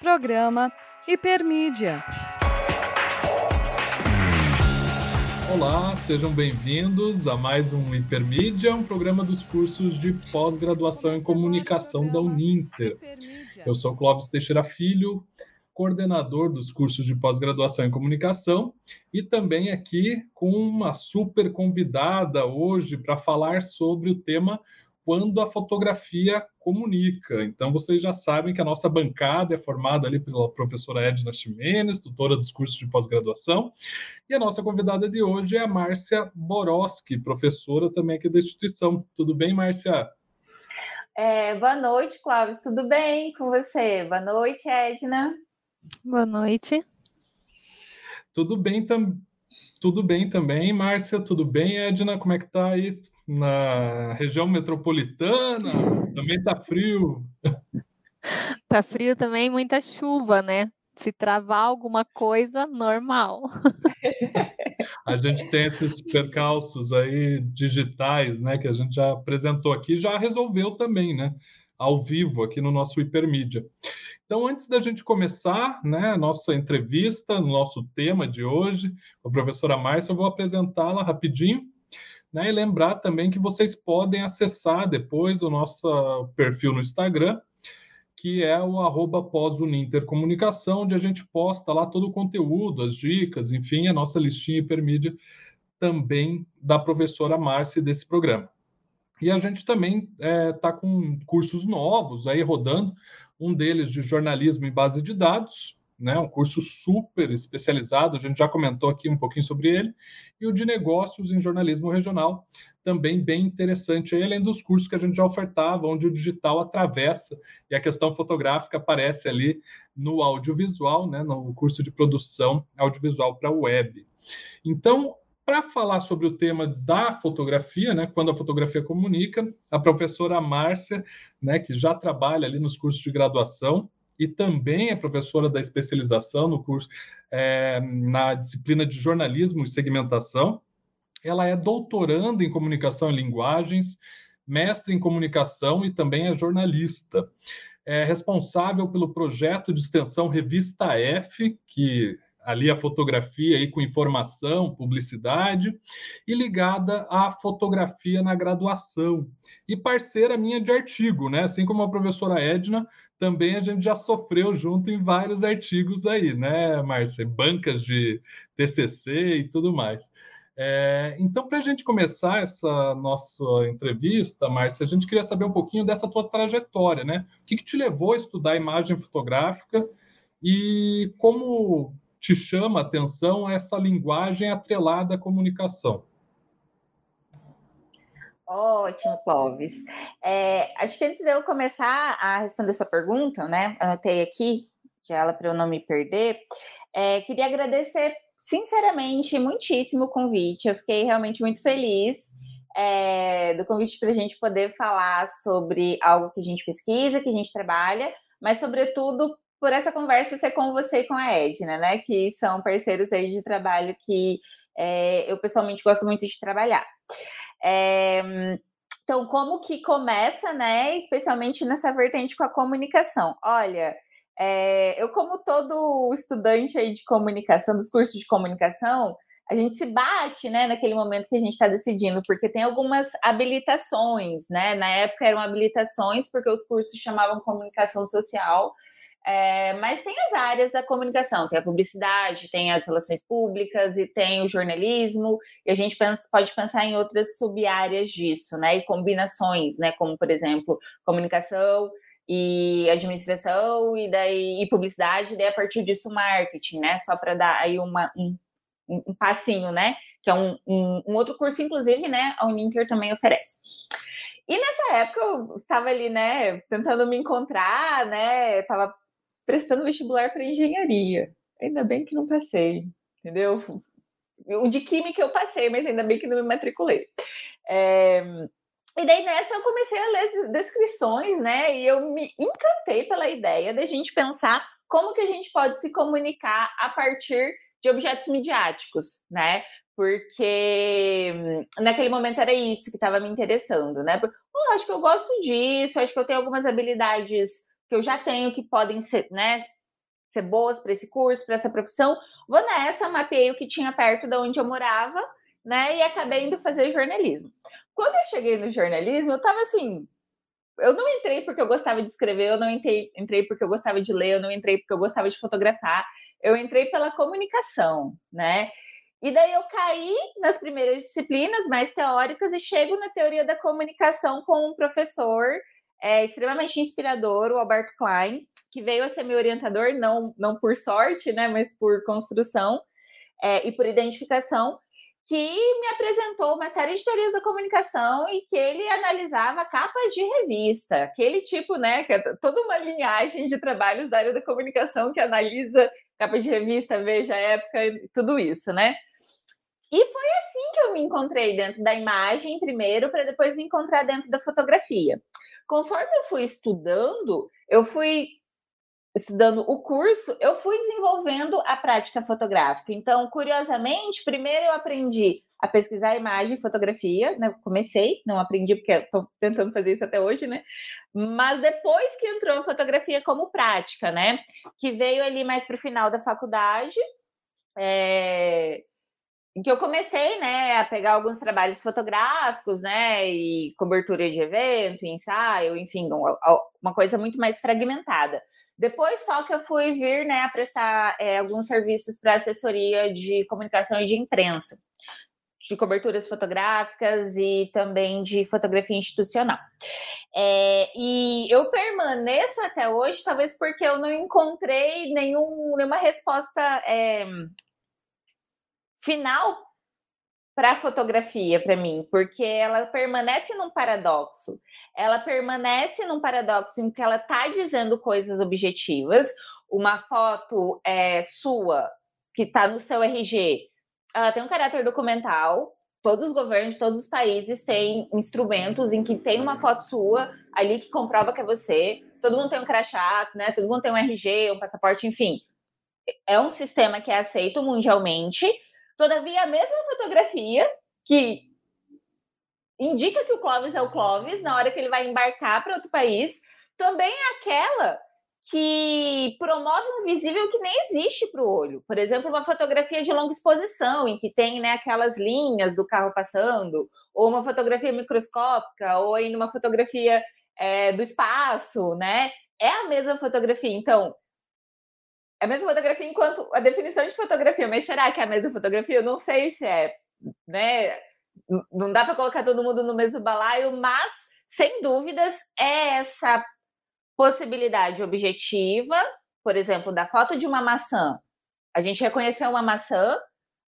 Programa Hipermídia. Olá, sejam bem-vindos a mais um Hipermídia, um programa dos cursos de pós-graduação em comunicação da Uninter. Eu sou Clóvis Teixeira Filho, coordenador dos cursos de pós-graduação em comunicação e também aqui com uma super convidada hoje para falar sobre o tema quando a fotografia comunica. Então, vocês já sabem que a nossa bancada é formada ali pela professora Edna Ximenes, tutora dos cursos de pós-graduação, e a nossa convidada de hoje é a Márcia Boroski, professora também aqui da instituição. Tudo bem, Márcia? É, boa noite, Cláudio. Tudo bem com você? Boa noite, Edna. Boa noite. Tudo bem também. Tudo bem também, Márcia? Tudo bem, Edna? Como é que tá aí na região metropolitana? Também tá frio. Tá frio também, muita chuva, né? Se travar alguma coisa, normal. A gente tem esses percalços aí digitais, né, que a gente já apresentou aqui, já resolveu também, né? Ao vivo aqui no nosso Hipermídia. Então, antes da gente começar né, a nossa entrevista, no nosso tema de hoje, com a professora Márcia, eu vou apresentá-la rapidinho. Né, e lembrar também que vocês podem acessar depois o nosso perfil no Instagram, que é o arroba pós-unintercomunicação, onde a gente posta lá todo o conteúdo, as dicas, enfim, a nossa listinha hipermídia também da professora Márcia desse programa. E a gente também está é, tá com cursos novos aí rodando um deles de jornalismo em base de dados, né, um curso super especializado, a gente já comentou aqui um pouquinho sobre ele, e o de negócios em jornalismo regional, também bem interessante, aí, além dos cursos que a gente já ofertava, onde o digital atravessa e a questão fotográfica aparece ali no audiovisual, né, no curso de produção audiovisual para web. Então, para falar sobre o tema da fotografia, né, quando a fotografia comunica, a professora Márcia, né, que já trabalha ali nos cursos de graduação e também é professora da especialização no curso é, na disciplina de jornalismo e segmentação. Ela é doutoranda em comunicação e linguagens, mestre em comunicação e também é jornalista. É responsável pelo projeto de extensão Revista F, que ali a fotografia aí com informação, publicidade, e ligada à fotografia na graduação. E parceira minha de artigo, né? Assim como a professora Edna, também a gente já sofreu junto em vários artigos aí, né, Márcia? Bancas de TCC e tudo mais. É, então, para a gente começar essa nossa entrevista, Márcia, a gente queria saber um pouquinho dessa tua trajetória, né? O que, que te levou a estudar imagem fotográfica e como te chama a atenção essa linguagem atrelada à comunicação? Ótimo, Clóvis. É, acho que antes de eu começar a responder sua pergunta, né? Anotei aqui, já ela para eu não me perder. É, queria agradecer sinceramente muitíssimo o convite. Eu fiquei realmente muito feliz é, do convite para a gente poder falar sobre algo que a gente pesquisa, que a gente trabalha, mas sobretudo por essa conversa ser com você e com a Edna, né? Que são parceiros aí de trabalho que é, eu pessoalmente gosto muito de trabalhar. É, então, como que começa, né? Especialmente nessa vertente com a comunicação. Olha, é, eu, como todo estudante aí de comunicação, dos cursos de comunicação, a gente se bate, né, naquele momento que a gente está decidindo, porque tem algumas habilitações, né? Na época eram habilitações, porque os cursos chamavam comunicação social, é, mas tem as áreas da comunicação, tem a publicidade, tem as relações públicas e tem o jornalismo, e a gente pensa, pode pensar em outras sub-áreas disso, né? E combinações, né? Como, por exemplo, comunicação e administração e daí e publicidade, e daí a partir disso marketing, né? Só para dar aí uma, um, um, passinho, né? Que é um, um, um outro curso, inclusive, né? A Uninter também oferece. E nessa época eu estava ali, né, tentando me encontrar, né, estava prestando vestibular para engenharia. Ainda bem que não passei, entendeu? O de química eu passei, mas ainda bem que não me matriculei. É... E daí nessa eu comecei a ler descrições, né? E eu me encantei pela ideia da gente pensar como que a gente pode se comunicar a partir de objetos midiáticos, né? Porque hum, naquele momento era isso que estava me interessando, né? Oh, acho que eu gosto disso, acho que eu tenho algumas habilidades que eu já tenho que podem ser, né, ser boas para esse curso, para essa profissão. Vou nessa, mapeei o que tinha perto de onde eu morava, né? E acabei indo fazer jornalismo. Quando eu cheguei no jornalismo, eu estava assim. Eu não entrei porque eu gostava de escrever, eu não entrei, entrei porque eu gostava de ler, eu não entrei porque eu gostava de fotografar, eu entrei pela comunicação, né? E daí eu caí nas primeiras disciplinas mais teóricas e chego na teoria da comunicação com um professor é, extremamente inspirador, o Alberto Klein, que veio a ser meu orientador, não, não por sorte, né, mas por construção é, e por identificação, que me apresentou uma série de teorias da comunicação e que ele analisava capas de revista, aquele tipo, né, que é toda uma linhagem de trabalhos da área da comunicação que analisa capas de revista, veja época, tudo isso, né? E foi assim que eu me encontrei dentro da imagem primeiro, para depois me encontrar dentro da fotografia. Conforme eu fui estudando, eu fui estudando o curso, eu fui desenvolvendo a prática fotográfica. Então, curiosamente, primeiro eu aprendi a pesquisar imagem e fotografia, né? Comecei, não aprendi porque estou tentando fazer isso até hoje, né? Mas depois que entrou a fotografia como prática, né? Que veio ali mais para o final da faculdade, é em que eu comecei, né, a pegar alguns trabalhos fotográficos, né, e cobertura de evento, ensaio, enfim, uma coisa muito mais fragmentada. Depois só que eu fui vir, né, a prestar é, alguns serviços para assessoria de comunicação e de imprensa, de coberturas fotográficas e também de fotografia institucional. É, e eu permaneço até hoje, talvez porque eu não encontrei nenhum, nenhuma resposta é, final para a fotografia para mim, porque ela permanece num paradoxo. Ela permanece num paradoxo em que ela está dizendo coisas objetivas. Uma foto é sua que está no seu RG, ela tem um caráter documental. Todos os governos de todos os países têm instrumentos em que tem uma foto sua ali que comprova que é você. Todo mundo tem um crachá, né? Todo mundo tem um RG, um passaporte, enfim. É um sistema que é aceito mundialmente Todavia, a mesma fotografia que indica que o Clóvis é o Clóvis na hora que ele vai embarcar para outro país, também é aquela que promove um visível que nem existe para o olho. Por exemplo, uma fotografia de longa exposição, em que tem né, aquelas linhas do carro passando, ou uma fotografia microscópica, ou ainda uma fotografia é, do espaço, né? É a mesma fotografia. Então, a mesma fotografia enquanto a definição de fotografia, mas será que é a mesma fotografia? Eu não sei se é, né? Não dá para colocar todo mundo no mesmo balaio, mas sem dúvidas é essa possibilidade objetiva, por exemplo, da foto de uma maçã. A gente reconheceu uma maçã,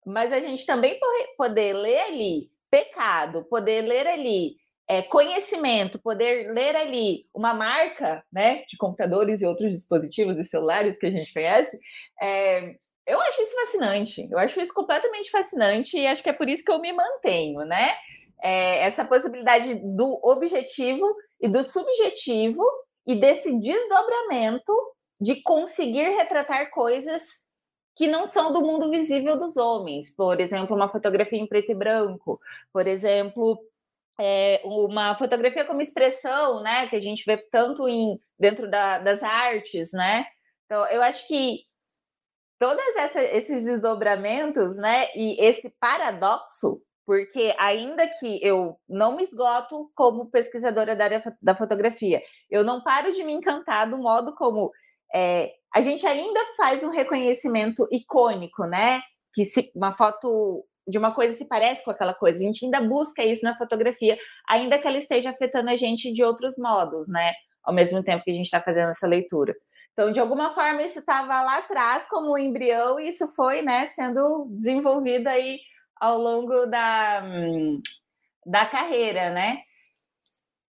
mas a gente também poder ler ali pecado, poder ler ali é, conhecimento, poder ler ali uma marca né, de computadores e outros dispositivos e celulares que a gente conhece, é, eu acho isso fascinante. Eu acho isso completamente fascinante e acho que é por isso que eu me mantenho, né? É, essa possibilidade do objetivo e do subjetivo e desse desdobramento de conseguir retratar coisas que não são do mundo visível dos homens. Por exemplo, uma fotografia em preto e branco. Por exemplo, é, uma fotografia como expressão, né, que a gente vê tanto em dentro da, das artes, né? Então, eu acho que todos esses desdobramentos, né, e esse paradoxo, porque ainda que eu não me esgoto como pesquisadora da área da fotografia, eu não paro de me encantar do modo como é, a gente ainda faz um reconhecimento icônico, né? Que se uma foto de uma coisa se parece com aquela coisa. A gente ainda busca isso na fotografia, ainda que ela esteja afetando a gente de outros modos, né? Ao mesmo tempo que a gente está fazendo essa leitura. Então, de alguma forma, isso estava lá atrás como um embrião e isso foi, né, sendo desenvolvido aí ao longo da, da carreira, né?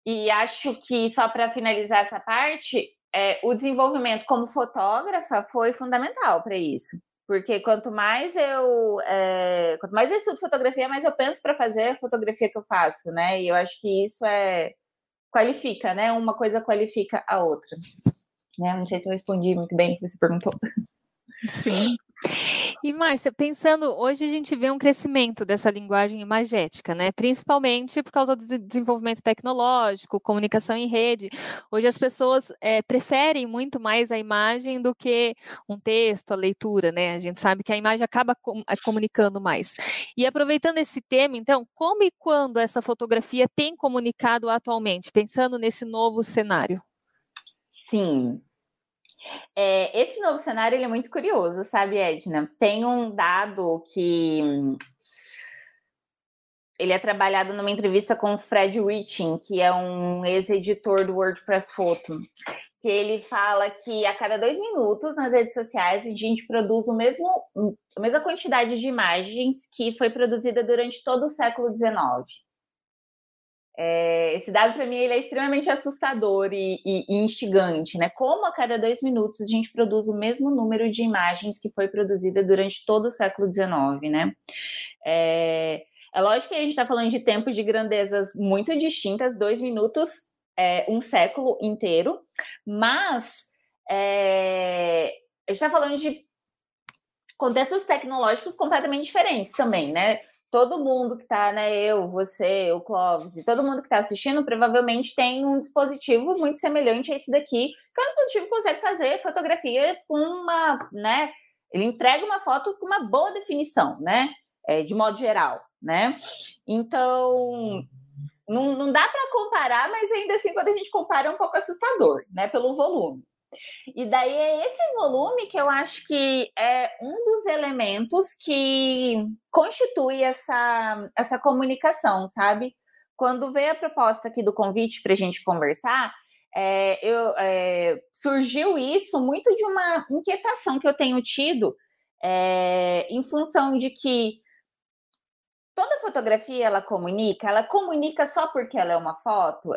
E acho que, só para finalizar essa parte, é, o desenvolvimento como fotógrafa foi fundamental para isso porque quanto mais eu é, quanto mais eu estudo fotografia, mais eu penso para fazer a fotografia que eu faço, né? E eu acho que isso é qualifica, né? Uma coisa qualifica a outra. Né? Não sei se eu respondi muito bem o que você perguntou. Sim. E, Márcia, pensando, hoje a gente vê um crescimento dessa linguagem imagética, né? Principalmente por causa do desenvolvimento tecnológico, comunicação em rede. Hoje as pessoas é, preferem muito mais a imagem do que um texto, a leitura, né? A gente sabe que a imagem acaba com, comunicando mais. E aproveitando esse tema, então, como e quando essa fotografia tem comunicado atualmente, pensando nesse novo cenário? Sim, é, esse novo cenário ele é muito curioso, sabe, Edna? Tem um dado que ele é trabalhado numa entrevista com o Fred Riching, que é um ex-editor do WordPress Photo, que ele fala que a cada dois minutos nas redes sociais a gente produz o mesmo, a mesma quantidade de imagens que foi produzida durante todo o século XIX. É, esse dado, para mim, ele é extremamente assustador e, e, e, instigante, né? Como a cada dois minutos a gente produz o mesmo número de imagens que foi produzida durante todo o século XIX, né? É, é lógico que a gente está falando de tempos de grandezas muito distintas, dois minutos, é, um século inteiro, mas é, a gente está falando de contextos tecnológicos completamente diferentes também, né? Todo mundo que está, né, eu, você, o Clóvis, e todo mundo que está assistindo, provavelmente tem um dispositivo muito semelhante a esse daqui, que é um dispositivo que consegue fazer fotografias com uma, né, ele entrega uma foto com uma boa definição, né, é, de modo geral, né. Então, não, não dá para comparar, mas ainda assim, quando a gente compara, é um pouco assustador, né, pelo volume. E daí é esse volume que eu acho que é um dos elementos que constitui essa, essa comunicação, sabe? Quando veio a proposta aqui do convite para a gente conversar, é, eu, é, surgiu isso muito de uma inquietação que eu tenho tido é, em função de que toda fotografia ela comunica, ela comunica só porque ela é uma foto?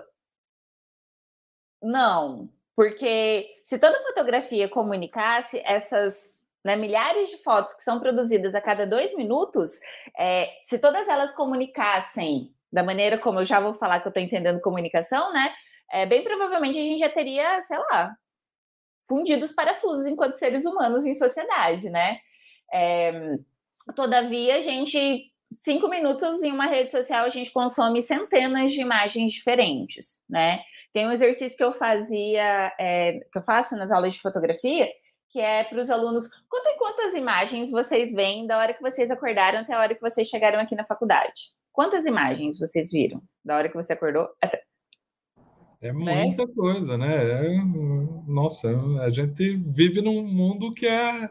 Não, porque se toda fotografia comunicasse essas né, milhares de fotos que são produzidas a cada dois minutos, é, se todas elas comunicassem da maneira como eu já vou falar que eu estou entendendo comunicação, né? É, bem provavelmente a gente já teria, sei lá, fundido os parafusos enquanto seres humanos em sociedade, né? É, todavia, a gente, cinco minutos em uma rede social, a gente consome centenas de imagens diferentes, né? Tem um exercício que eu fazia, é, que eu faço nas aulas de fotografia, que é para os alunos, contem quantas imagens vocês veem da hora que vocês acordaram até a hora que vocês chegaram aqui na faculdade. Quantas imagens vocês viram da hora que você acordou até... É né? muita né? coisa, né? É, nossa, a gente vive num mundo que é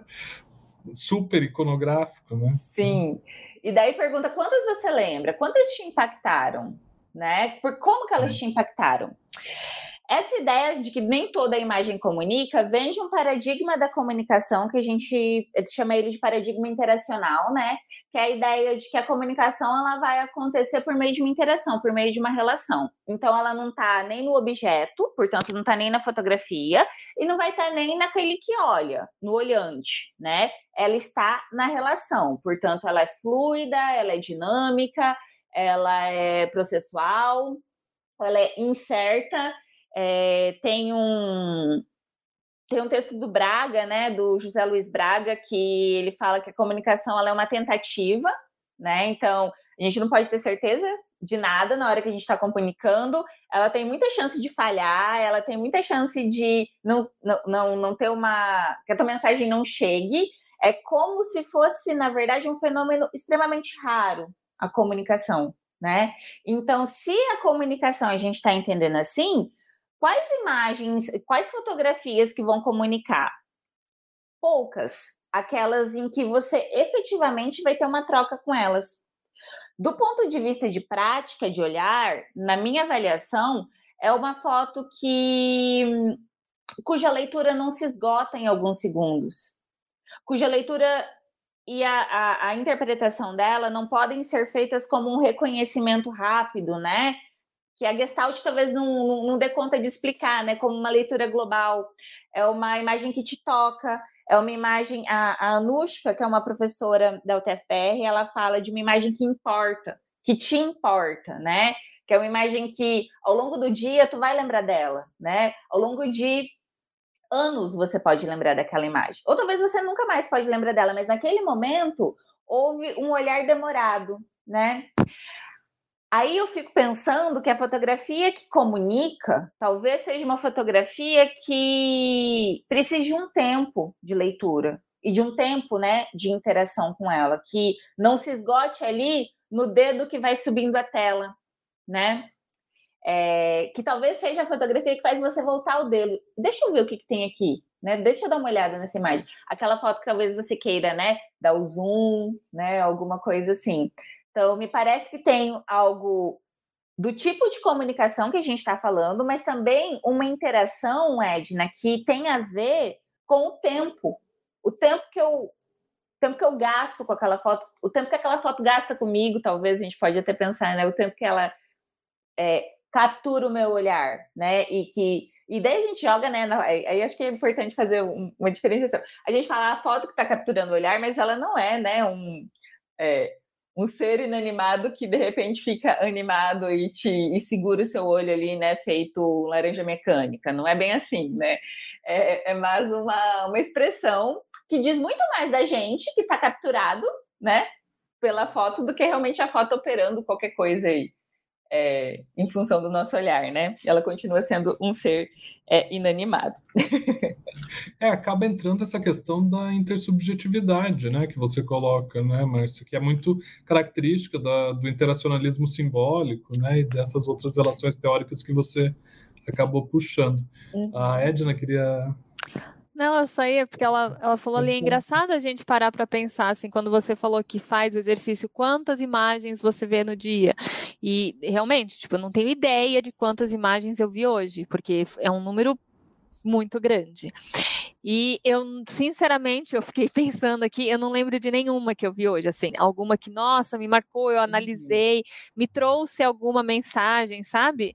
super iconográfico, né? Sim. E daí pergunta quantas você lembra? Quantas te impactaram? Né? Por como que elas te impactaram? Essa ideia de que nem toda imagem comunica vem de um paradigma da comunicação que a gente chama ele de paradigma interacional, né? Que é a ideia de que a comunicação ela vai acontecer por meio de uma interação, por meio de uma relação. Então ela não está nem no objeto, portanto não está nem na fotografia e não vai estar tá nem naquele que olha, no olhante, né? Ela está na relação, portanto ela é fluida, ela é dinâmica, ela é processual, ela é incerta. É, tem um tem um texto do Braga, né, do José Luiz Braga, que ele fala que a comunicação ela é uma tentativa, né? Então a gente não pode ter certeza de nada na hora que a gente está comunicando. Ela tem muita chance de falhar, ela tem muita chance de não, não, não, não ter uma. que a tua mensagem não chegue. É como se fosse, na verdade, um fenômeno extremamente raro, a comunicação, né? Então, se a comunicação a gente está entendendo assim, quais imagens, quais fotografias que vão comunicar? Poucas, aquelas em que você efetivamente vai ter uma troca com elas. Do ponto de vista de prática, de olhar, na minha avaliação, é uma foto que cuja leitura não se esgota em alguns segundos, cuja leitura e a, a, a, interpretação dela não podem ser feitas como um reconhecimento rápido, né? Que a Gestalt talvez não, não, não dê conta de explicar, né? Como uma leitura global. É uma imagem que te toca, é uma imagem. A, a Anushka, que é uma professora da UTFPR, ela fala de uma imagem que importa, que te importa, né? Que é uma imagem que ao longo do dia tu vai lembrar dela, né? Ao longo de anos você pode lembrar daquela imagem. Ou talvez você nunca mais pode lembrar dela, mas naquele momento houve um olhar demorado, né? Aí eu fico pensando que a fotografia que comunica talvez seja uma fotografia que precise de um tempo de leitura e de um tempo, né, de interação com ela, que não se esgote ali no dedo que vai subindo a tela, né? É, que talvez seja a fotografia que faz você voltar o dedo. Deixa eu ver o que, que tem aqui, né? Deixa eu dar uma olhada nessa imagem. Aquela foto que talvez você queira, né? Dar o zoom, né? Alguma coisa assim. Então, me parece que tem algo do tipo de comunicação que a gente está falando, mas também uma interação, Edna, que tem a ver com o tempo. O tempo que eu tempo que eu gasto com aquela foto, o tempo que aquela foto gasta comigo, talvez a gente pode até pensar, né? O tempo que ela é, captura o meu olhar, né? E que e daí a gente joga, né? Aí acho que é importante fazer uma diferenciação. A gente fala a foto que está capturando o olhar, mas ela não é, né? Um, é, um ser inanimado que de repente fica animado e te e segura o seu olho ali, né, feito laranja mecânica. Não é bem assim, né? É, é mais uma, uma expressão que diz muito mais da gente que está capturado, né, pela foto do que realmente a foto operando qualquer coisa aí é, em função do nosso olhar, né? Ela continua sendo um ser é, inanimado. É, acaba entrando essa questão da intersubjetividade, né, que você coloca, né, Márcia, que é muito característica da, do interacionalismo simbólico, né, e dessas outras relações teóricas que você acabou puxando. Uhum. A Edna queria não, eu só ia, porque ela, ela falou ali, é engraçado a gente parar para pensar, assim, quando você falou que faz o exercício, quantas imagens você vê no dia? E realmente, tipo, eu não tenho ideia de quantas imagens eu vi hoje, porque é um número muito grande. E eu, sinceramente, eu fiquei pensando aqui, eu não lembro de nenhuma que eu vi hoje, assim, alguma que, nossa, me marcou, eu uhum. analisei, me trouxe alguma mensagem, sabe?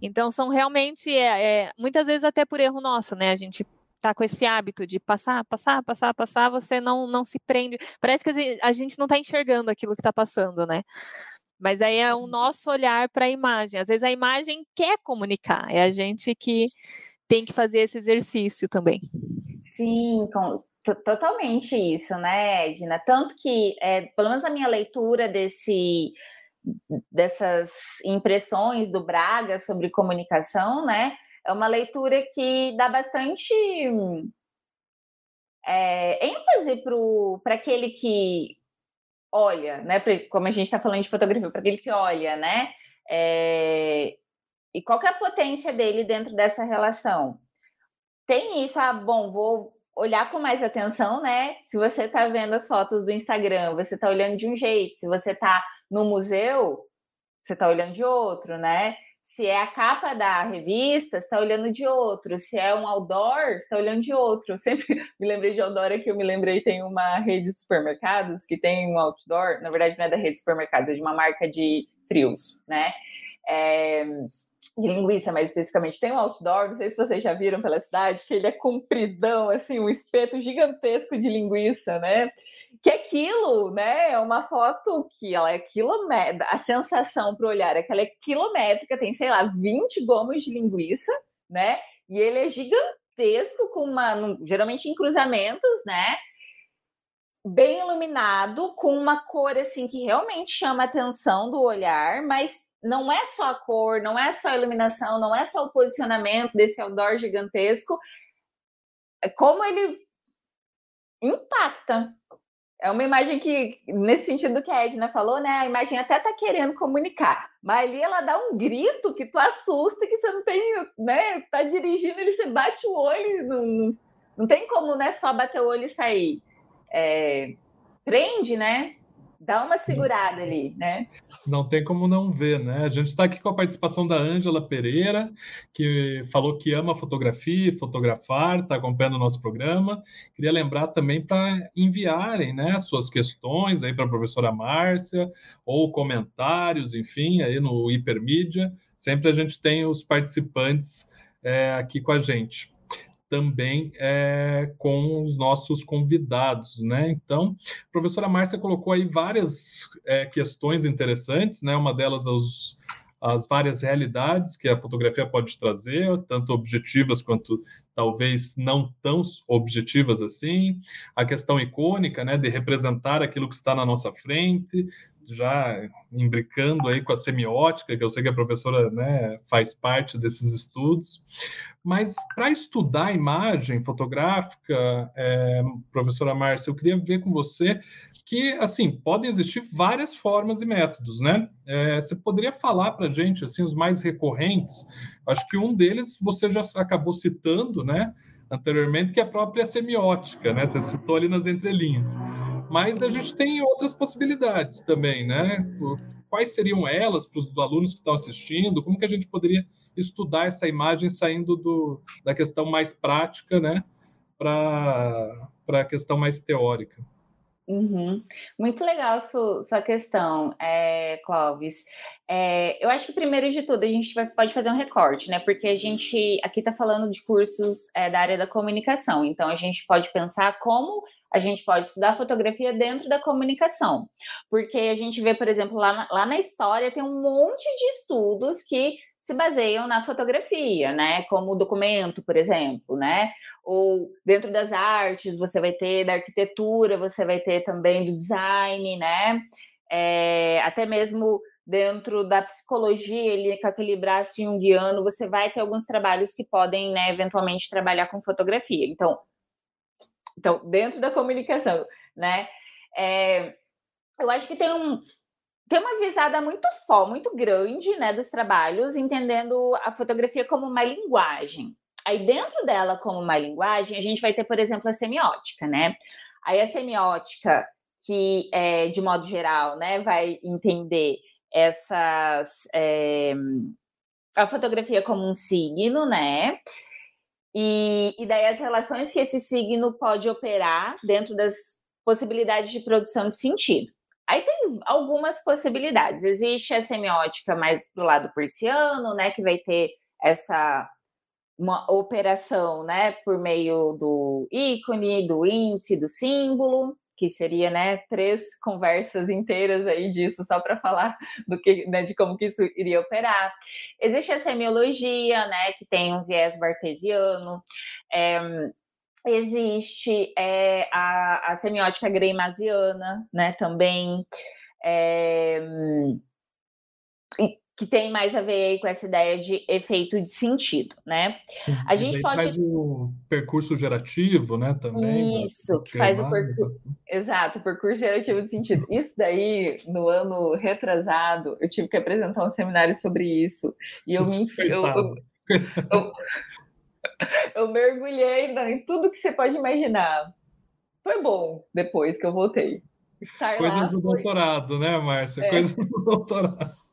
Então, são realmente, é, é, muitas vezes até por erro nosso, né? A gente tá com esse hábito de passar, passar, passar, passar, você não, não se prende. Parece que a gente não está enxergando aquilo que está passando, né? Mas aí é o uhum. nosso olhar para a imagem. Às vezes a imagem quer comunicar, é a gente que tem que fazer esse exercício também. Sim, com, totalmente isso, né, Edna? Tanto que, é, pelo menos a minha leitura desse dessas impressões do Braga sobre comunicação, né? É uma leitura que dá bastante é, ênfase para aquele que olha, né? Pra, como a gente está falando de fotografia, para aquele que olha, né? É, e qual é a potência dele dentro dessa relação? Tem isso, ah, bom, vou olhar com mais atenção, né? Se você está vendo as fotos do Instagram, você está olhando de um jeito, se você está no museu, você está olhando de outro, né? Se é a capa da revista, está olhando de outro. Se é um outdoor, está olhando de outro. Eu sempre me lembrei de outdoor, é que eu me lembrei tem uma rede de supermercados que tem um outdoor. Na verdade, não é da rede de supermercados, é de uma marca de frios, né? É, de linguiça, mais especificamente, tem um outdoor, não sei se vocês já viram pela cidade, que ele é compridão, assim, um espeto gigantesco de linguiça, né? Que aquilo, né, é uma foto que ela é quilométrica, a sensação para olhar é que ela é quilométrica, tem, sei lá, 20 gomos de linguiça, né? E ele é gigantesco, com uma, geralmente em cruzamentos, né? Bem iluminado, com uma cor assim que realmente chama a atenção do olhar, mas não é só a cor, não é só a iluminação, não é só o posicionamento desse outdoor gigantesco, é como ele impacta. É uma imagem que, nesse sentido que a Edna falou, né? A imagem até tá querendo comunicar, mas ali ela dá um grito que tu assusta, que você não tem, né? Tá dirigindo, ele você bate o olho, não, não tem como, né? Só bater o olho e sair. É, prende, né? Dá uma segurada ali, né? Não tem como não ver, né? A gente está aqui com a participação da Ângela Pereira, que falou que ama fotografia, fotografar, está acompanhando o nosso programa. Queria lembrar também para enviarem né, suas questões aí para a professora Márcia, ou comentários, enfim, aí no Hipermídia. Sempre a gente tem os participantes é, aqui com a gente também é, com os nossos convidados, né? Então, a professora Márcia colocou aí várias é, questões interessantes, né? Uma delas os, as várias realidades que a fotografia pode trazer, tanto objetivas quanto talvez não tão objetivas assim, a questão icônica, né, de representar aquilo que está na nossa frente, já imbricando aí com a semiótica, que eu sei que a professora né, faz parte desses estudos, mas para estudar imagem fotográfica, é, professora Márcia, eu queria ver com você que, assim, podem existir várias formas e métodos, né? É, você poderia falar para a gente, assim, os mais recorrentes? Acho que um deles você já acabou citando, né? Anteriormente, que é a própria semiótica, né? Você citou ali nas entrelinhas. Mas a gente tem outras possibilidades também, né? Quais seriam elas para os alunos que estão assistindo? Como que a gente poderia estudar essa imagem saindo do, da questão mais prática, né? Para a questão mais teórica? Uhum. Muito legal sua, sua questão, é, Clóvis. É, eu acho que primeiro de tudo a gente vai, pode fazer um recorte, né? Porque a gente aqui está falando de cursos é, da área da comunicação, então a gente pode pensar como a gente pode estudar fotografia dentro da comunicação. Porque a gente vê, por exemplo, lá na, lá na história tem um monte de estudos que se baseiam na fotografia, né? Como documento, por exemplo, né? Ou dentro das artes, você vai ter da arquitetura, você vai ter também do design, né? É, até mesmo dentro da psicologia, ele com aquele braço junguiano, você vai ter alguns trabalhos que podem, né, eventualmente trabalhar com fotografia. Então, então dentro da comunicação, né? É, eu acho que tem um, tem uma visada muito forte, muito grande, né, dos trabalhos, entendendo a fotografia como uma linguagem. Aí dentro dela como uma linguagem, a gente vai ter, por exemplo, a semiótica, né? Aí a semiótica que, é, de modo geral, né, vai entender essas é, a fotografia como um signo, né? E, e daí as relações que esse signo pode operar dentro das possibilidades de produção de sentido. Aí tem algumas possibilidades. Existe a semiótica mais do lado persiano, né, que vai ter essa uma operação, né, por meio do ícone, do índice, do símbolo, que seria, né, três conversas inteiras aí disso só para falar do que, né, de como que isso iria operar. Existe a semiologia, né, que tem um viés bartesiano. É, Existe é, a, a, semiótica greimasiana, né, também, é, que tem mais a ver com essa ideia de efeito de sentido, né? A gente pode faz o percurso gerativo, né, também. Isso, que faz o percurso, exato, o percurso gerativo de sentido. Isso daí, no ano retrasado, eu tive que apresentar um seminário sobre isso e eu me eu, eu, eu, eu mergulhei em tudo que você pode imaginar. Foi bom depois que eu voltei. Estar Coisa lá, do foi... doutorado, né, Márcia? É. Coisa do doutorado.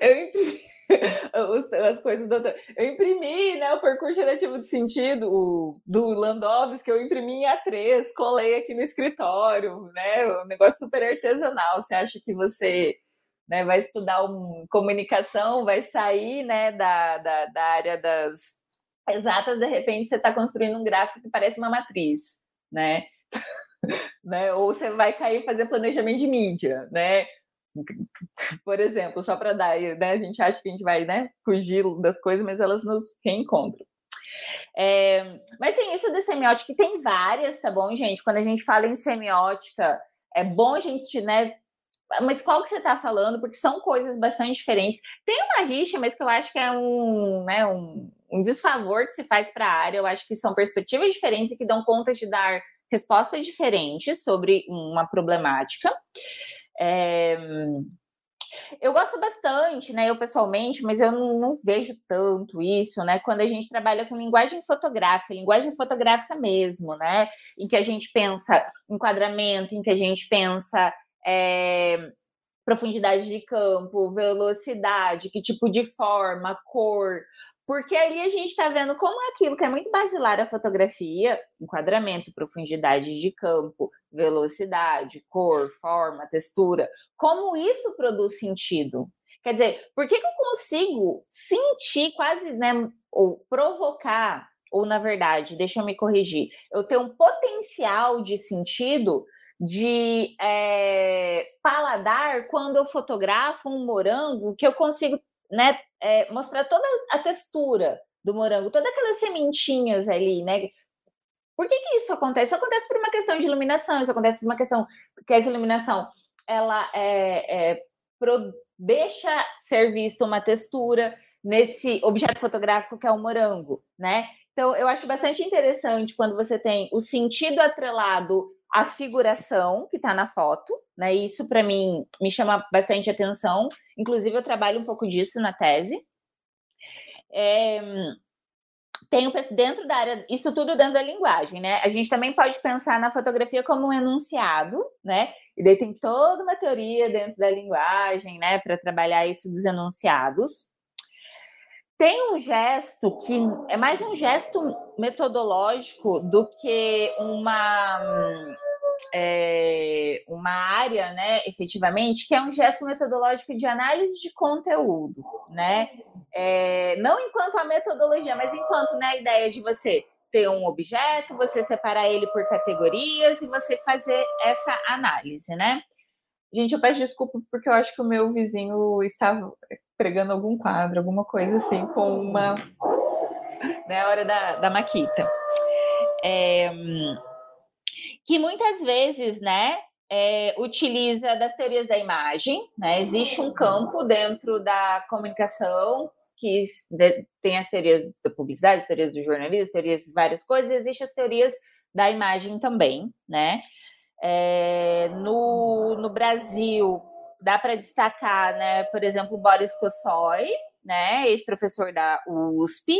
Eu imprimi as coisas do. Eu imprimi né, o percurso gerativo de sentido o, do Landowski, eu imprimi em A3, colei aqui no escritório, né? Um negócio super artesanal. Você acha que você né, vai estudar um, comunicação, vai sair né, da, da, da área das exatas, de repente você está construindo um gráfico que parece uma matriz, né? né? Ou você vai cair fazer planejamento de mídia, né? Por exemplo, só para dar, né? A gente acha que a gente vai né, fugir das coisas, mas elas nos reencontram. É, mas tem isso de semiótica, que tem várias, tá bom, gente? Quando a gente fala em semiótica, é bom a gente, né? Mas qual que você está falando? Porque são coisas bastante diferentes. Tem uma rixa, mas que eu acho que é um, né, um, um desfavor que se faz para a área. Eu acho que são perspectivas diferentes e que dão conta de dar respostas diferentes sobre uma problemática. É... Eu gosto bastante, né? Eu pessoalmente, mas eu não, não, vejo tanto isso, né? Quando a gente trabalha com linguagem fotográfica, linguagem fotográfica mesmo, né? Em que a gente pensa enquadramento, em que a gente pensa é, profundidade de campo, velocidade, que tipo de forma, cor, porque ali a gente está vendo como é aquilo que é muito basilar a fotografia, enquadramento, profundidade de campo, velocidade, cor, forma, textura, como isso produz sentido. Quer dizer, por que, que eu consigo sentir quase, né, ou provocar, ou na verdade, deixa eu me corrigir, eu tenho um potencial de sentido de é, paladar quando eu fotografo um morango que eu consigo né, é, mostrar toda a textura do morango, todas aquelas sementinhas ali, né? Por que, que isso acontece? Isso acontece por uma questão de iluminação, isso acontece por uma questão que essa iluminação ela é, é pro, deixa ser vista uma textura nesse objeto fotográfico que é o morango, né? Então, eu acho bastante interessante quando você tem o sentido atrelado à figuração que está na foto, né? Isso para mim me chama bastante atenção. Inclusive, eu trabalho um pouco disso na tese. É, tem dentro da área, isso tudo dentro da linguagem, né? A gente também pode pensar na fotografia como um enunciado, né? E daí tem toda uma teoria dentro da linguagem, né, para trabalhar isso dos enunciados. Tem um gesto que é mais um gesto metodológico do que uma é, uma área, né, efetivamente, que é um gesto metodológico de análise de conteúdo, né? É, não enquanto a metodologia, mas enquanto né, a ideia de você ter um objeto, você separar ele por categorias e você fazer essa análise, né? Gente, eu peço desculpa porque eu acho que o meu vizinho estava pregando algum quadro, alguma coisa assim, com uma. né, hora da, da Maquita. É, que muitas vezes, né, é, utiliza das teorias da imagem, né? Existe um campo dentro da comunicação que tem as teorias da publicidade, as teorias do jornalismo, teorias de várias coisas, e existem as teorias da imagem também, né? É, no, no Brasil, dá para destacar, né, por exemplo, Boris Kossoy, né, ex-professor da USP,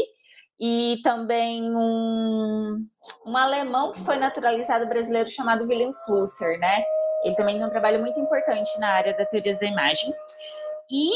e também um, um alemão que foi naturalizado brasileiro chamado Willem Flusser, né? Ele também tem um trabalho muito importante na área da teoria da imagem. E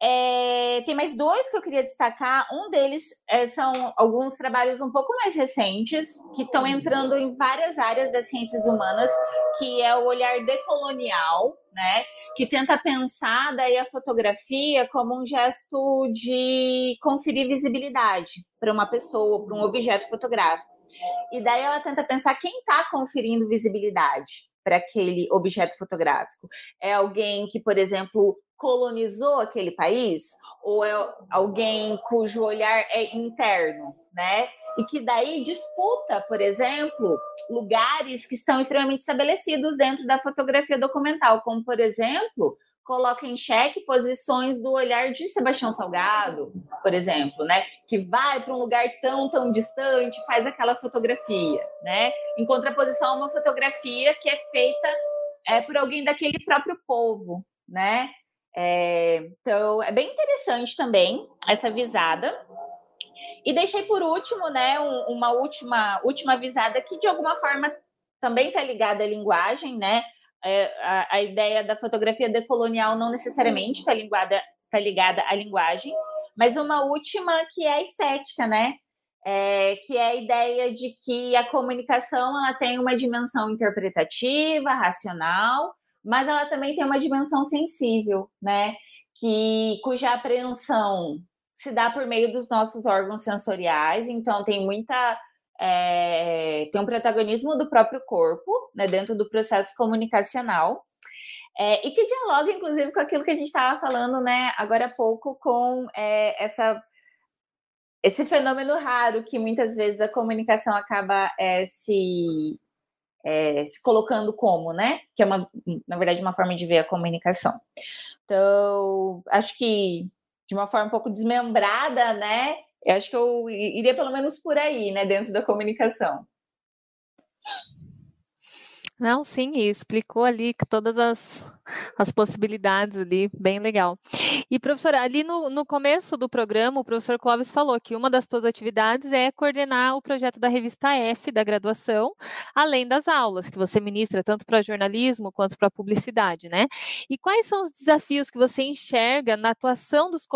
é, tem mais dois que eu queria destacar. Um deles é, são alguns trabalhos um pouco mais recentes, que estão entrando em várias áreas das ciências humanas, que é o olhar decolonial, né? Que tenta pensar daí a fotografia como um gesto de conferir visibilidade para uma pessoa, para um objeto fotográfico. E daí ela tenta pensar quem está conferindo visibilidade para aquele objeto fotográfico. É alguém que, por exemplo, colonizou aquele país ou é alguém cujo olhar é interno, né? E que daí disputa, por exemplo, lugares que estão extremamente estabelecidos dentro da fotografia documental, como por exemplo, coloca em xeque posições do olhar de Sebastião Salgado, por exemplo, né? Que vai para um lugar tão, tão distante, faz aquela fotografia, né? Em contraposição a uma fotografia que é feita é, por alguém daquele próprio povo, né? É, então, é bem interessante também essa visada. E deixei por último, né, um, uma última, última visada que de alguma forma também está ligada à linguagem, né? É, a, a, ideia da fotografia decolonial não necessariamente está ligada, tá ligada à linguagem, mas uma última que é a estética, né? É, que é a ideia de que a comunicação ela tem uma dimensão interpretativa, racional, mas ela também tem uma dimensão sensível, né? Que, cuja apreensão se dá por meio dos nossos órgãos sensoriais, então tem muita. É, tem um protagonismo do próprio corpo, né, dentro do processo comunicacional, é, e que dialoga, inclusive, com aquilo que a gente estava falando, né, agora há pouco, com é, essa, esse fenômeno raro que muitas vezes a comunicação acaba se se colocando como, né? Que é uma, na verdade, uma forma de ver a comunicação. Então, acho que de uma forma um pouco desmembrada, né? Eu acho que eu iria pelo menos por aí, né? Dentro da comunicação. Não, sim, explicou ali todas as, as possibilidades ali, bem legal. E, professora, ali no, no começo do programa, o professor Clóvis falou que uma das suas atividades é coordenar o projeto da revista F da graduação, além das aulas que você ministra tanto para jornalismo quanto para publicidade, né? E quais são os desafios que você enxerga na atuação dos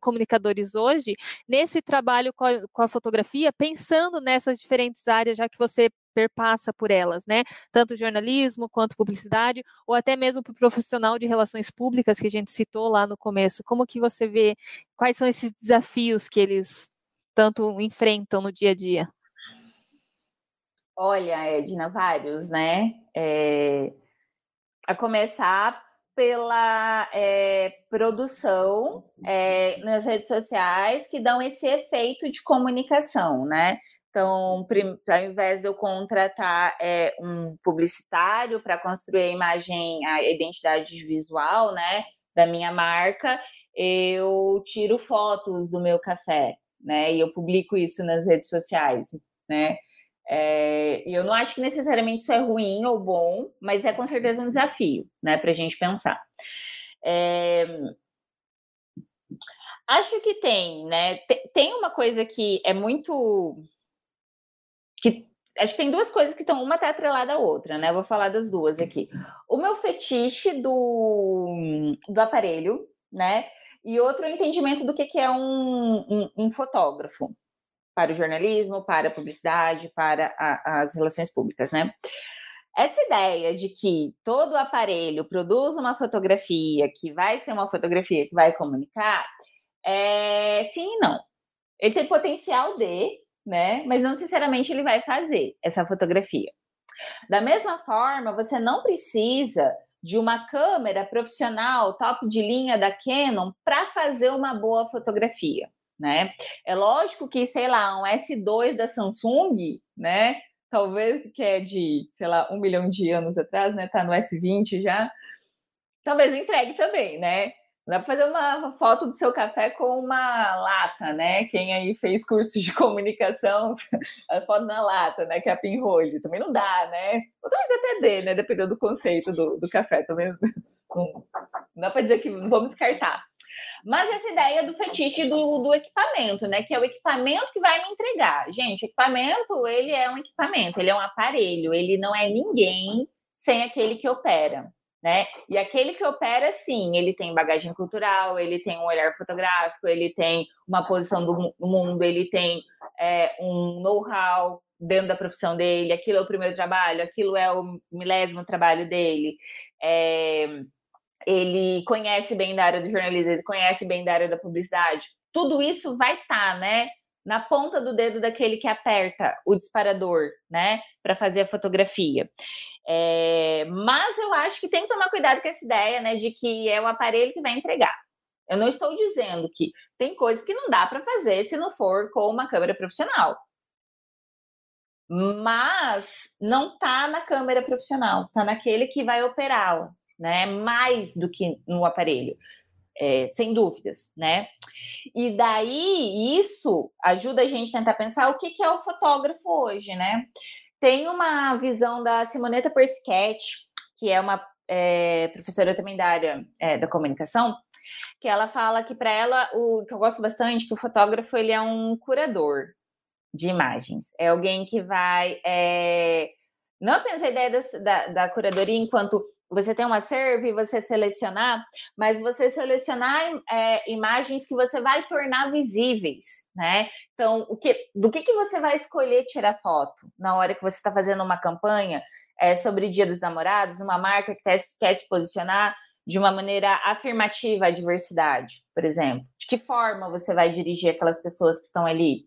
comunicadores hoje nesse trabalho com a, com a fotografia, pensando nessas diferentes áreas, já que você perpassa por elas, né? Tanto jornalismo quanto publicidade, ou até mesmo para o profissional de relações públicas que a gente citou lá no começo. Como que você vê quais são esses desafios que eles tanto enfrentam no dia a dia? Olha, Edna, vários, né? É... A começar pela é, produção é, nas redes sociais que dão esse efeito de comunicação, né? Então, ao invés de eu contratar é, um publicitário para construir a imagem, a identidade visual, né, da minha marca, eu tiro fotos do meu café, né, e eu publico isso nas redes sociais, né. É, e eu não acho que necessariamente isso é ruim ou bom, mas é com certeza um desafio, né, para a gente pensar. É, acho que tem, né? Tem uma coisa que é muito que acho que tem duas coisas que estão, uma está atrelada à outra, né? Vou falar das duas aqui. O meu fetiche do, do aparelho, né? E outro entendimento do que, que é um, um, um fotógrafo para o jornalismo, para a publicidade, para a, as relações públicas, né? Essa ideia de que todo aparelho produz uma fotografia que vai ser uma fotografia que vai comunicar, é sim e não. Ele tem potencial de, né? Mas não necessariamente ele vai fazer essa fotografia. Da mesma forma, você não precisa de uma câmera profissional top de linha da Canon para fazer uma boa fotografia, né? É lógico que, sei lá, um S2 da Samsung, né? Talvez que é de, sei lá, um milhão de anos atrás, né? Tá no S20 já. Talvez entregue também, né? Dá para fazer uma foto do seu café com uma lata, né? Quem aí fez curso de comunicação, a foto na lata, né? Que é a pinrolho. Também não dá, né? Ou talvez até dê, né? Dependendo do conceito do, do café. Também não, não dá para dizer que não vamos descartar. Mas essa ideia do fetiche do, do equipamento, né? Que é o equipamento que vai me entregar. Gente, equipamento, ele é um equipamento, ele é um aparelho, ele não é ninguém sem aquele que opera né? E aquele que opera, sim, ele tem bagagem cultural, ele tem um olhar fotográfico, ele tem uma posição do mundo, ele tem é, um know-how dentro da profissão dele, aquilo é o primeiro trabalho, aquilo é o milésimo trabalho dele. É, ele conhece bem da área do jornalismo, ele conhece bem da área da publicidade. Tudo isso vai estar, tá, né? Na ponta do dedo daquele que aperta o disparador, né, para fazer a fotografia. É, mas eu acho que tem que tomar cuidado com essa ideia, né, de que é o aparelho que vai entregar. Eu não estou dizendo que tem coisas que não dá para fazer se não for com uma câmera profissional. Mas não está na câmera profissional, está naquele que vai operá-la, né? Mais do que no aparelho é, sem dúvidas, né? E daí isso ajuda a gente a tentar pensar o que, que é o fotógrafo hoje, né? Tem uma visão da Simoneta Persichetti, que é uma é, professora também da área é, da comunicação, que ela fala que para ela o que eu gosto bastante que o fotógrafo ele é um curador de imagens, é alguém que vai é, não apenas a ideia da, da, da curadoria enquanto você tem uma serve, você selecionar, mas você selecionar é, imagens que você vai tornar visíveis, né? Então, o que, do que, que você vai escolher tirar foto na hora que você está fazendo uma campanha é, sobre Dia dos Namorados, uma marca que quer, quer se posicionar de uma maneira afirmativa à diversidade, por exemplo? De que forma você vai dirigir aquelas pessoas que estão ali?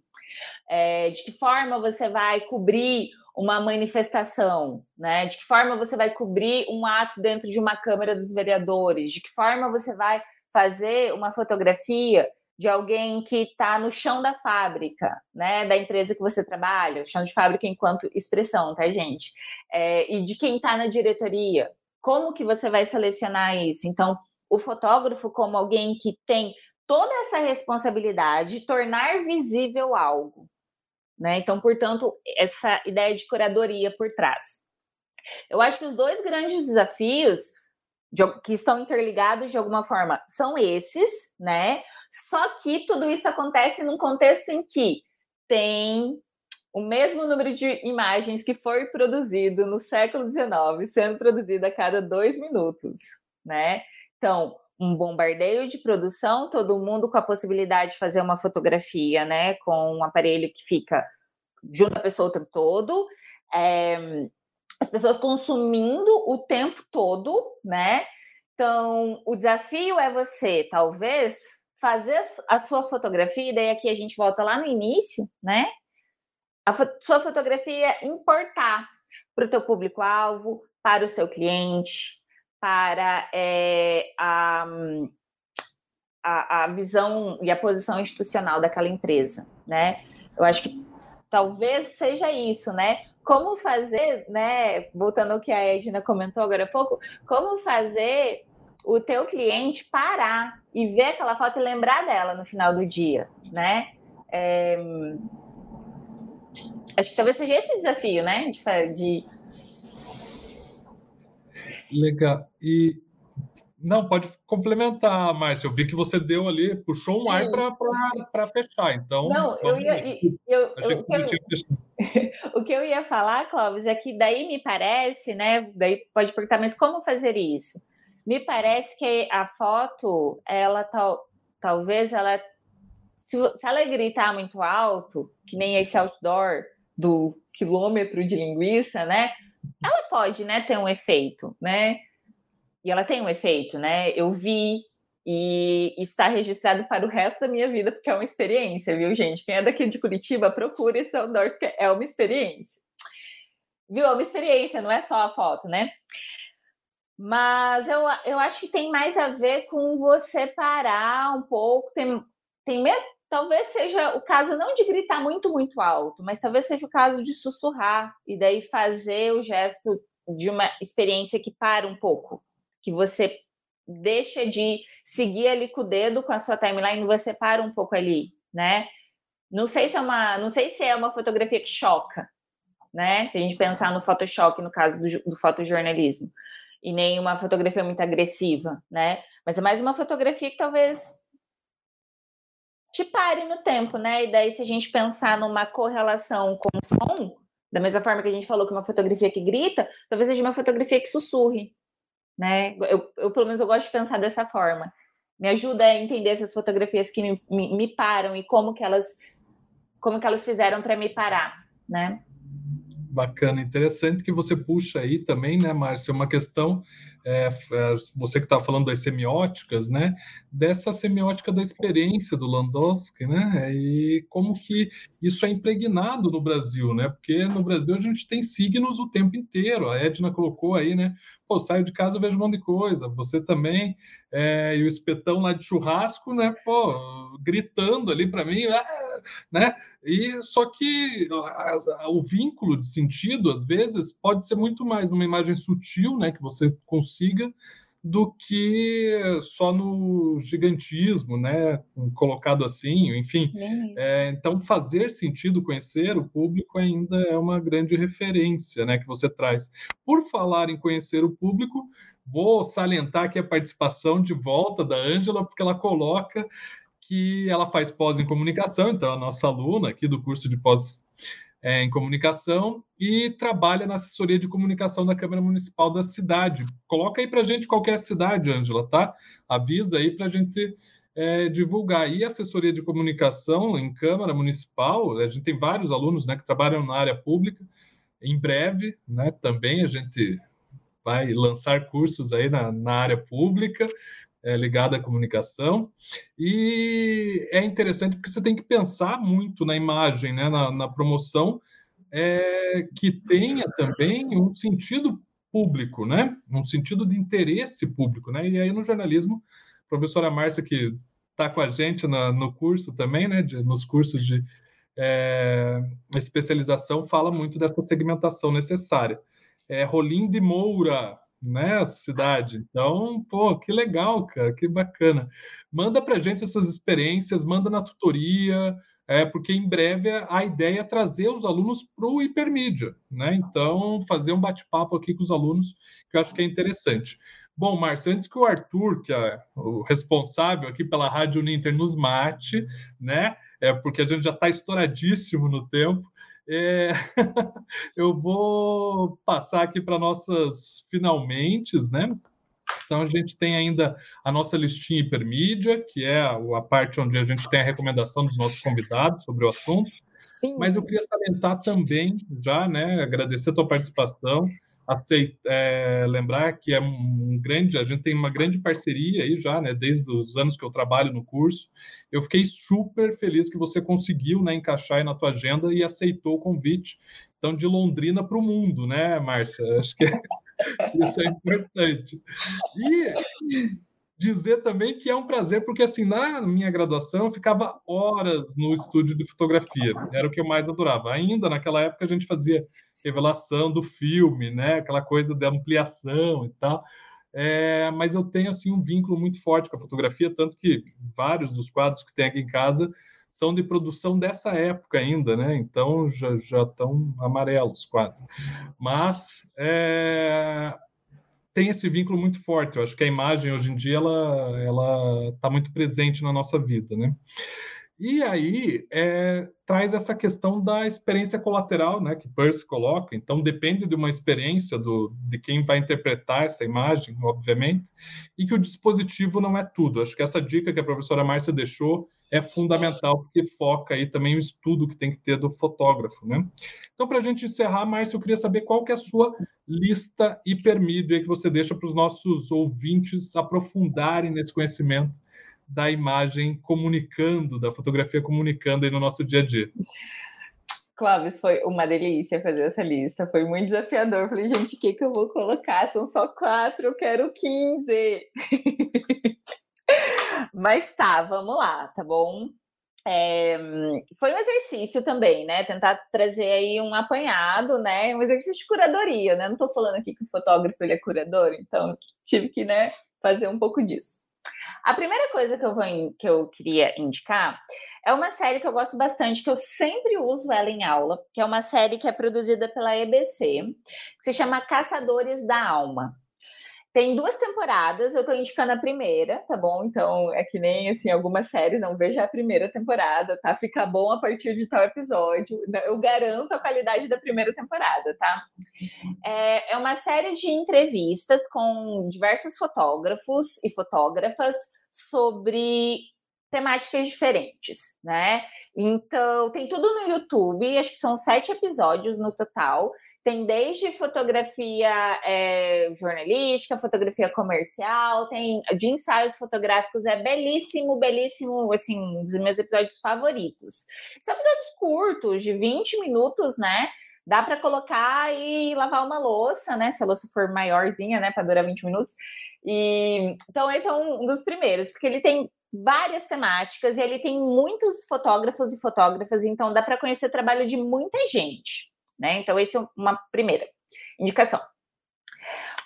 É, de que forma você vai cobrir uma manifestação, né? De que forma você vai cobrir um ato dentro de uma Câmara dos Vereadores? De que forma você vai fazer uma fotografia de alguém que está no chão da fábrica, né? Da empresa que você trabalha, chão de fábrica enquanto expressão, tá, gente? É, e de quem está na diretoria. Como que você vai selecionar isso? Então, o fotógrafo como alguém que tem toda essa responsabilidade de tornar visível algo, né? Então, portanto, essa ideia de curadoria por trás. Eu acho que os dois grandes desafios de, que estão interligados de alguma forma são esses, né? Só que tudo isso acontece num contexto em que tem o mesmo número de imagens que foi produzido no século XIX sendo produzido a cada dois minutos, né? Então, um bombardeio de produção, todo mundo com a possibilidade de fazer uma fotografia, né, com um aparelho que fica junto à pessoa o tempo todo, é, as pessoas consumindo o tempo todo, né? Então, o desafio é você, talvez, fazer a sua fotografia, e daí aqui a gente volta lá no início, né? A fo sua fotografia importar para o teu público-alvo, para o seu cliente, para é, a, a, a visão e a posição institucional daquela empresa, né? Eu acho que talvez seja isso, né? Como fazer, né? Voltando ao que a Edna comentou agora há pouco, como fazer o teu cliente parar e ver aquela foto e lembrar dela no final do dia, né? É... Acho que talvez seja esse o desafio, né? De, de... Legal. E não, pode complementar, Márcia. Eu vi que você deu ali, puxou um Sim. ar para fechar. Então, não, eu ia. Eu, eu, eu, o que eu ia falar, Clóvis, é que daí me parece, né? Daí pode perguntar, mas como fazer isso? Me parece que a foto, ela tal, talvez ela. Se, se ela gritar muito alto, que nem esse outdoor do quilômetro de linguiça, né? Ela pode, né, ter um efeito, né? E ela tem um efeito, né? Eu vi e está registrado para o resto da minha vida, porque é uma experiência, viu, gente? Quem é daqui de Curitiba, procure esse outdoor, porque é uma experiência. Viu? É uma experiência, não é só a foto, né? Mas eu, eu acho que tem mais a ver com você parar um pouco, tem, tem talvez seja o caso não de gritar muito, muito alto, mas talvez seja o caso de sussurrar e daí fazer o gesto de uma experiência que para um pouco, que você deixa de seguir ali com o dedo com a sua timeline, você para um pouco ali, né? Não sei se é uma, não sei se é uma fotografia que choca, né? Se a gente pensar no Photoshop, no caso do, do fotojornalismo, e nem uma fotografia muito agressiva, né? Mas é mais uma fotografia que talvez te pare no tempo, né? E daí, se a gente pensar numa correlação com o som, da mesma forma que a gente falou que uma fotografia que grita, talvez seja uma fotografia que sussurre, né? Eu, eu, pelo menos, eu gosto de pensar dessa forma. Me ajuda a entender essas fotografias que me, me, me param e como que elas, como que elas fizeram para me parar, né? Bacana, interessante que você puxa aí também, né, Márcia, uma questão é, é, você que está falando das semióticas, né, dessa semiótica da experiência do Landowski, né, e como que isso é impregnado no Brasil, né, porque no Brasil a gente tem signos o tempo inteiro, a Edna colocou aí, né, pô, saio de casa vejo um monte de coisa, você também, é, e o espetão lá de churrasco, né, pô, gritando ali para mim, ah, né, e só que o vínculo de sentido, às vezes, pode ser muito mais numa imagem sutil, né, que você consiga, do que só no gigantismo, né, colocado assim, enfim. É, então, fazer sentido conhecer o público ainda é uma grande referência, né, que você traz. Por falar em conhecer o público, vou salientar aqui a participação de volta da Ângela, porque ela coloca que ela faz pós em comunicação, então a nossa aluna aqui do curso de pós é, em comunicação e trabalha na assessoria de comunicação da Câmara Municipal da cidade. Coloca aí para a gente qualquer cidade, Ângela, tá? Avisa aí para a gente é, divulgar. E assessoria de comunicação em Câmara Municipal, a gente tem vários alunos né, que trabalham na área pública. Em breve, né, também a gente vai lançar cursos aí na, na área pública é, ligada à comunicação. E é interessante porque você tem que pensar muito na imagem, né, na, na promoção, é, que tenha também um sentido público, né? um sentido de interesse público. Né? E aí no jornalismo, a professora Márcia, que está com a gente na, no curso também, né, de, nos cursos de é, especialização, fala muito dessa segmentação necessária. É, Rolim de Moura, né, cidade. Então, pô, que legal, cara, que bacana. Manda para gente essas experiências, manda na tutoria, é, porque em breve a ideia é trazer os alunos para o hipermídia, né? Então, fazer um bate-papo aqui com os alunos, que eu acho que é interessante. Bom, Márcio, antes que o Arthur, que é o responsável aqui pela Rádio Uninter, nos mate, né? É porque a gente já está estouradíssimo no tempo. É... eu vou passar aqui para nossas finalmente, né? Então a gente tem ainda a nossa listinha hipermídia, que é a, parte onde a gente tem a recomendação dos nossos convidados sobre o assunto. Sim. Mas eu queria salientar também, já, né, agradecer a tua participação, aceit, é, lembrar que é um grande, a gente tem uma grande parceria aí já, né, desde os anos que eu trabalho no curso. Eu fiquei super feliz que você conseguiu, né, encaixar aí na tua agenda e aceitou o convite. Então, de Londrina para o mundo, né, Márcia? Acho que Isso é importante. E dizer também que é um prazer, porque assim, na minha graduação eu ficava horas no estúdio de fotografia, era o que eu mais adorava. Ainda naquela época a gente fazia revelação do filme, né? Aquela coisa de ampliação e tal. É, mas eu tenho assim um vínculo muito forte com a fotografia, tanto que vários dos quadros que tem aqui em casa são de produção dessa época ainda, né? Então já, já estão amarelos quase. Mas é, tem esse vínculo muito forte. Eu acho que a imagem hoje em dia ela ela está muito presente na nossa vida, né? E aí é, traz essa questão da experiência colateral, né, que Percy coloca. Então depende de uma experiência do, de quem vai interpretar essa imagem, obviamente, e que o dispositivo não é tudo. Acho que essa dica que a professora Márcia deixou é fundamental porque foca aí também o estudo que tem que ter do fotógrafo, né? Então para a gente encerrar, Márcia, eu queria saber qual que é a sua lista hipermídia que você deixa para os nossos ouvintes aprofundarem nesse conhecimento da imagem comunicando, da fotografia comunicando aí no nosso dia a dia. Clóvis, foi uma delícia fazer essa lista, foi muito desafiador. Falei, gente, o que, que eu vou colocar? São só quatro, eu quero 15. Mas tá, vamos lá, tá bom? É, foi um exercício também, né? Tentar trazer aí um apanhado, né? Um exercício de curadoria, né? Não tô falando aqui que o fotógrafo ele é curador, então tive que, né, fazer um pouco disso. A primeira coisa que eu, vou, que eu queria indicar é uma série que eu gosto bastante, que eu sempre uso ela em aula, que é uma série que é produzida pela EBC, que se chama Caçadores da Alma. Tem duas temporadas, eu tô indicando a primeira, tá bom? Então é que nem assim algumas séries, não veja a primeira temporada, tá? Fica bom a partir de tal episódio. Eu garanto a qualidade da primeira temporada, tá? É, é uma série de entrevistas com diversos fotógrafos e fotógrafas sobre temáticas diferentes, né? Então tem tudo no YouTube, acho que são sete episódios no total. Tem desde fotografia é, jornalística, fotografia comercial, tem de ensaios fotográficos, é belíssimo, belíssimo, assim, um dos meus episódios favoritos. São episódios curtos, de 20 minutos, né? Dá para colocar e lavar uma louça, né? Se a louça for maiorzinha, né? Para durar 20 minutos. E, então, esse é um dos primeiros, porque ele tem várias temáticas e ele tem muitos fotógrafos e fotógrafas, então dá para conhecer o trabalho de muita gente. Né? Então, essa é uma primeira indicação.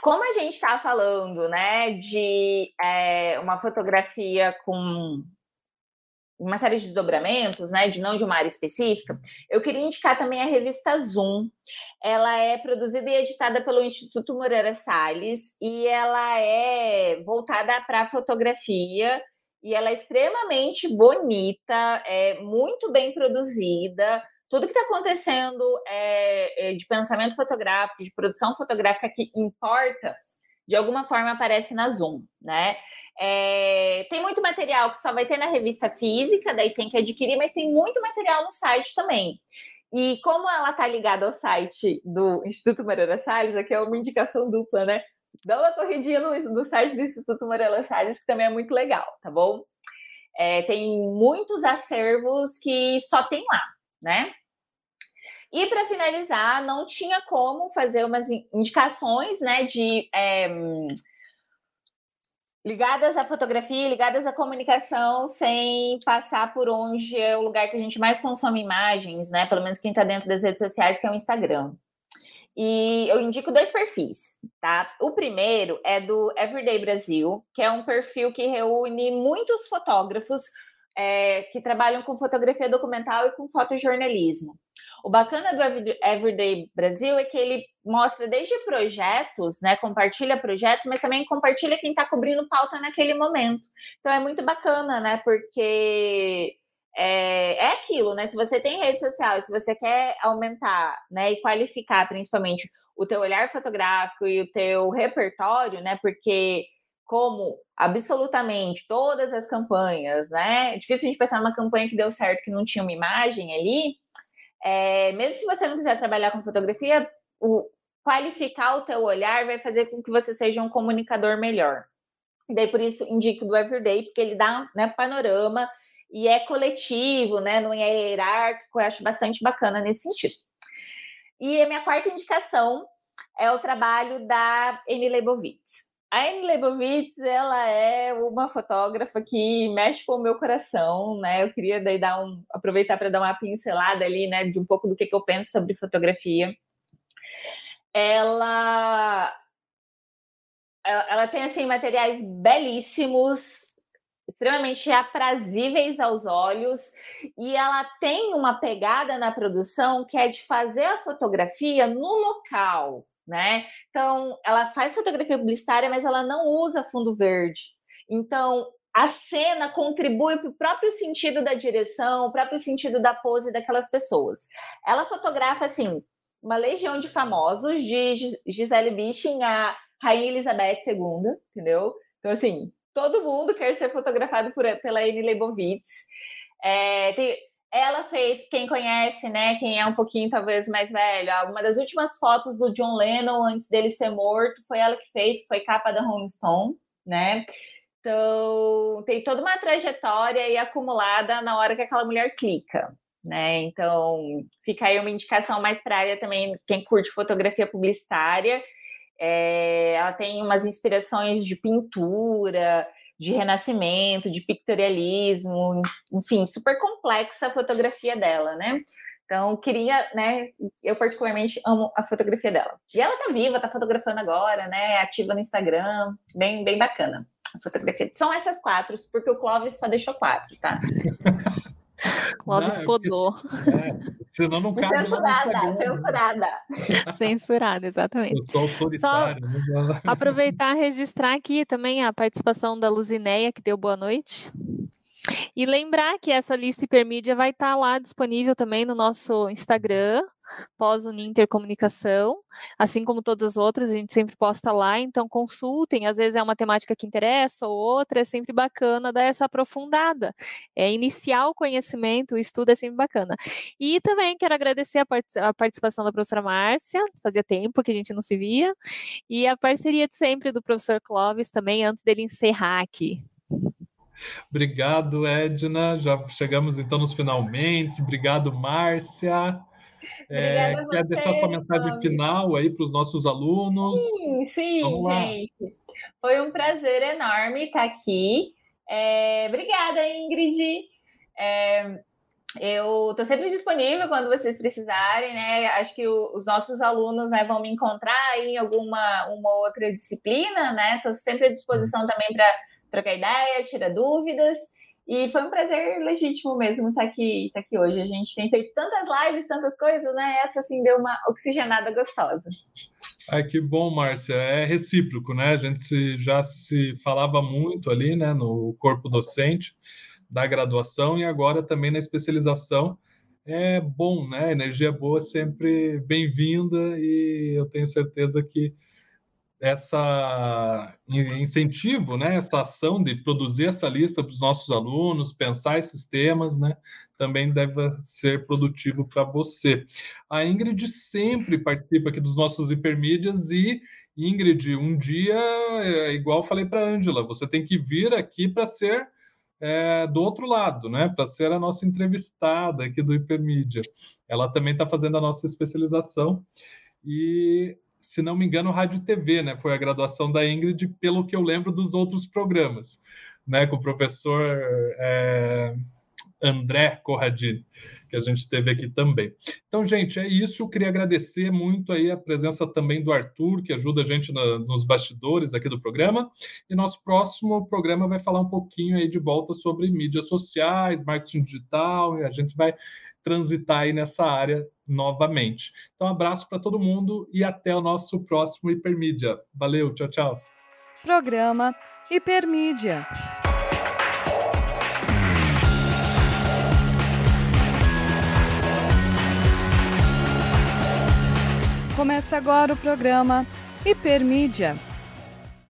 Como a gente está falando né, de é, uma fotografia com uma série de desdobramentos, né, de não de uma área específica, eu queria indicar também a revista Zoom. Ela é produzida e editada pelo Instituto Moreira Salles e ela é voltada para a fotografia e ela é extremamente bonita, é muito bem produzida, tudo que está acontecendo é, de pensamento fotográfico, de produção fotográfica que importa, de alguma forma aparece na Zoom, né? É, tem muito material que só vai ter na revista física, daí tem que adquirir, mas tem muito material no site também. E como ela está ligada ao site do Instituto Moreira Salles, aqui é uma indicação dupla, né? Dá uma corridinha no, no site do Instituto Moreira Salles, que também é muito legal, tá bom? É, tem muitos acervos que só tem lá né? E para finalizar, não tinha como fazer umas indicações, né, de é, ligadas à fotografia, ligadas à comunicação, sem passar por onde é o lugar que a gente mais consome imagens, né? Pelo menos quem está dentro das redes sociais, que é o Instagram. E eu indico dois perfis, tá? O primeiro é do Everyday Brasil, que é um perfil que reúne muitos fotógrafos é, que trabalham com fotografia documental e com fotojornalismo. O bacana do Everyday Brasil é que ele mostra desde projetos, né, compartilha projetos, mas também compartilha quem está cobrindo pauta naquele momento. Então é muito bacana, né, porque é, é aquilo, né? Se você tem rede social, se você quer aumentar, né, e qualificar principalmente o teu olhar fotográfico e o teu repertório, né, porque como absolutamente todas as campanhas, né? É difícil a gente pensar numa campanha que deu certo, que não tinha uma imagem ali. É, mesmo se você não quiser trabalhar com fotografia, o, qualificar o teu olhar vai fazer com que você seja um comunicador melhor. Daí por isso indico do Everyday, porque ele dá né, panorama e é coletivo, né? Não é hierárquico, eu acho bastante bacana nesse sentido. E a minha quarta indicação é o trabalho da Annie Leibovitz. A Anne Leibovitz, ela é uma fotógrafa que mexe com o meu coração, né? Eu queria daí dar um, aproveitar para dar uma pincelada ali, né, de um pouco do que, que eu penso sobre fotografia. Ela, ela, tem assim materiais belíssimos, extremamente aprazíveis aos olhos, e ela tem uma pegada na produção que é de fazer a fotografia no local, né? Então, ela faz fotografia publicitária, mas ela não usa fundo verde. Então, a cena contribui para o próprio sentido da direção, o próprio sentido da pose daquelas pessoas. Ela fotografa, assim, uma legião de famosos, de Gisele Bündchen a Rainha Elizabeth II, entendeu? Então, assim, todo mundo quer ser fotografado por, pela Anne Leibovitz. É, tem, ela fez, quem conhece, né, quem é um pouquinho talvez mais velho, uma das últimas fotos do John Lennon antes dele ser morto foi ela que fez, foi capa da Rolling Stone, né? Então, tem toda uma trajetória aí acumulada na hora que aquela mulher clica, né? Então, fica aí uma indicação mais para área também, quem curte fotografia publicitária. É, ela tem umas inspirações de pintura, de renascimento, de pictorialismo, enfim, super complexa a fotografia dela, né? Então, queria, né? Eu particularmente amo a fotografia dela. E ela tá viva, tá fotografando agora, né? Ativa no Instagram, bem, bem bacana a fotografia. São essas quatro, porque o Clóvis só deixou quatro, tá? Clóvis não, podou. É, senão não cabe Censurada, censurada. Censurada, exatamente. Eu sou autoritário. Só né? aproveitar e registrar aqui também a participação da Luzineia, que deu boa noite. E lembrar que essa lista hipermídia vai estar lá disponível também no nosso Instagram, pós-Uninter Comunicação, assim como todas as outras, a gente sempre posta lá, então consultem, às vezes é uma temática que interessa ou outra, é sempre bacana dar essa aprofundada, é iniciar o conhecimento, o estudo é sempre bacana. E também quero agradecer a, part a participação da professora Márcia, fazia tempo que a gente não se via, e a parceria de sempre do professor Clóvis também, antes dele encerrar aqui. Obrigado, Edna. Já chegamos então nos finalmente. Obrigado, Márcia. É, quer você, deixar sua mensagem final aí para os nossos alunos? Sim, sim, gente. Foi um prazer enorme estar aqui. É, obrigada, Ingrid. É, eu estou sempre disponível quando vocês precisarem, né? Acho que o, os nossos alunos né, vão me encontrar em alguma uma outra disciplina, né? Estou sempre à disposição também para trocar ideia, tirar dúvidas. E foi um prazer legítimo mesmo estar aqui, estar aqui hoje. A gente tem feito tantas lives, tantas coisas, né? Essa assim deu uma oxigenada gostosa. Ai, que bom, Márcia. É recíproco, né? A gente já se falava muito ali, né, no corpo docente da graduação e agora também na especialização. É bom, né? Energia boa sempre bem-vinda e eu tenho certeza que essa incentivo, né, essa ação de produzir essa lista para os nossos alunos, pensar esses temas, né, também deve ser produtivo para você. A Ingrid sempre participa aqui dos nossos hipermídias e Ingrid, um dia, é, igual falei para a Ângela, você tem que vir aqui para ser é, do outro lado, né? Para ser a nossa entrevistada aqui do Hipermídia. Ela também está fazendo a nossa especialização e se não me engano, Rádio TV, né? Foi a graduação da Ingrid, pelo que eu lembro dos outros programas, né? Com o professor é, André Corradini, que a gente teve aqui também. Então, gente, é isso. Eu queria agradecer muito aí a presença também do Arthur, que ajuda a gente na, nos bastidores aqui do programa. E nosso próximo programa vai falar um pouquinho aí de volta sobre mídias sociais, marketing digital, e a gente vai transitar aí nessa área novamente. Então, um abraço para todo mundo e até o nosso próximo Hipermídia. Valeu, tchau, tchau. Programa Hipermídia. Começa agora o programa Hipermídia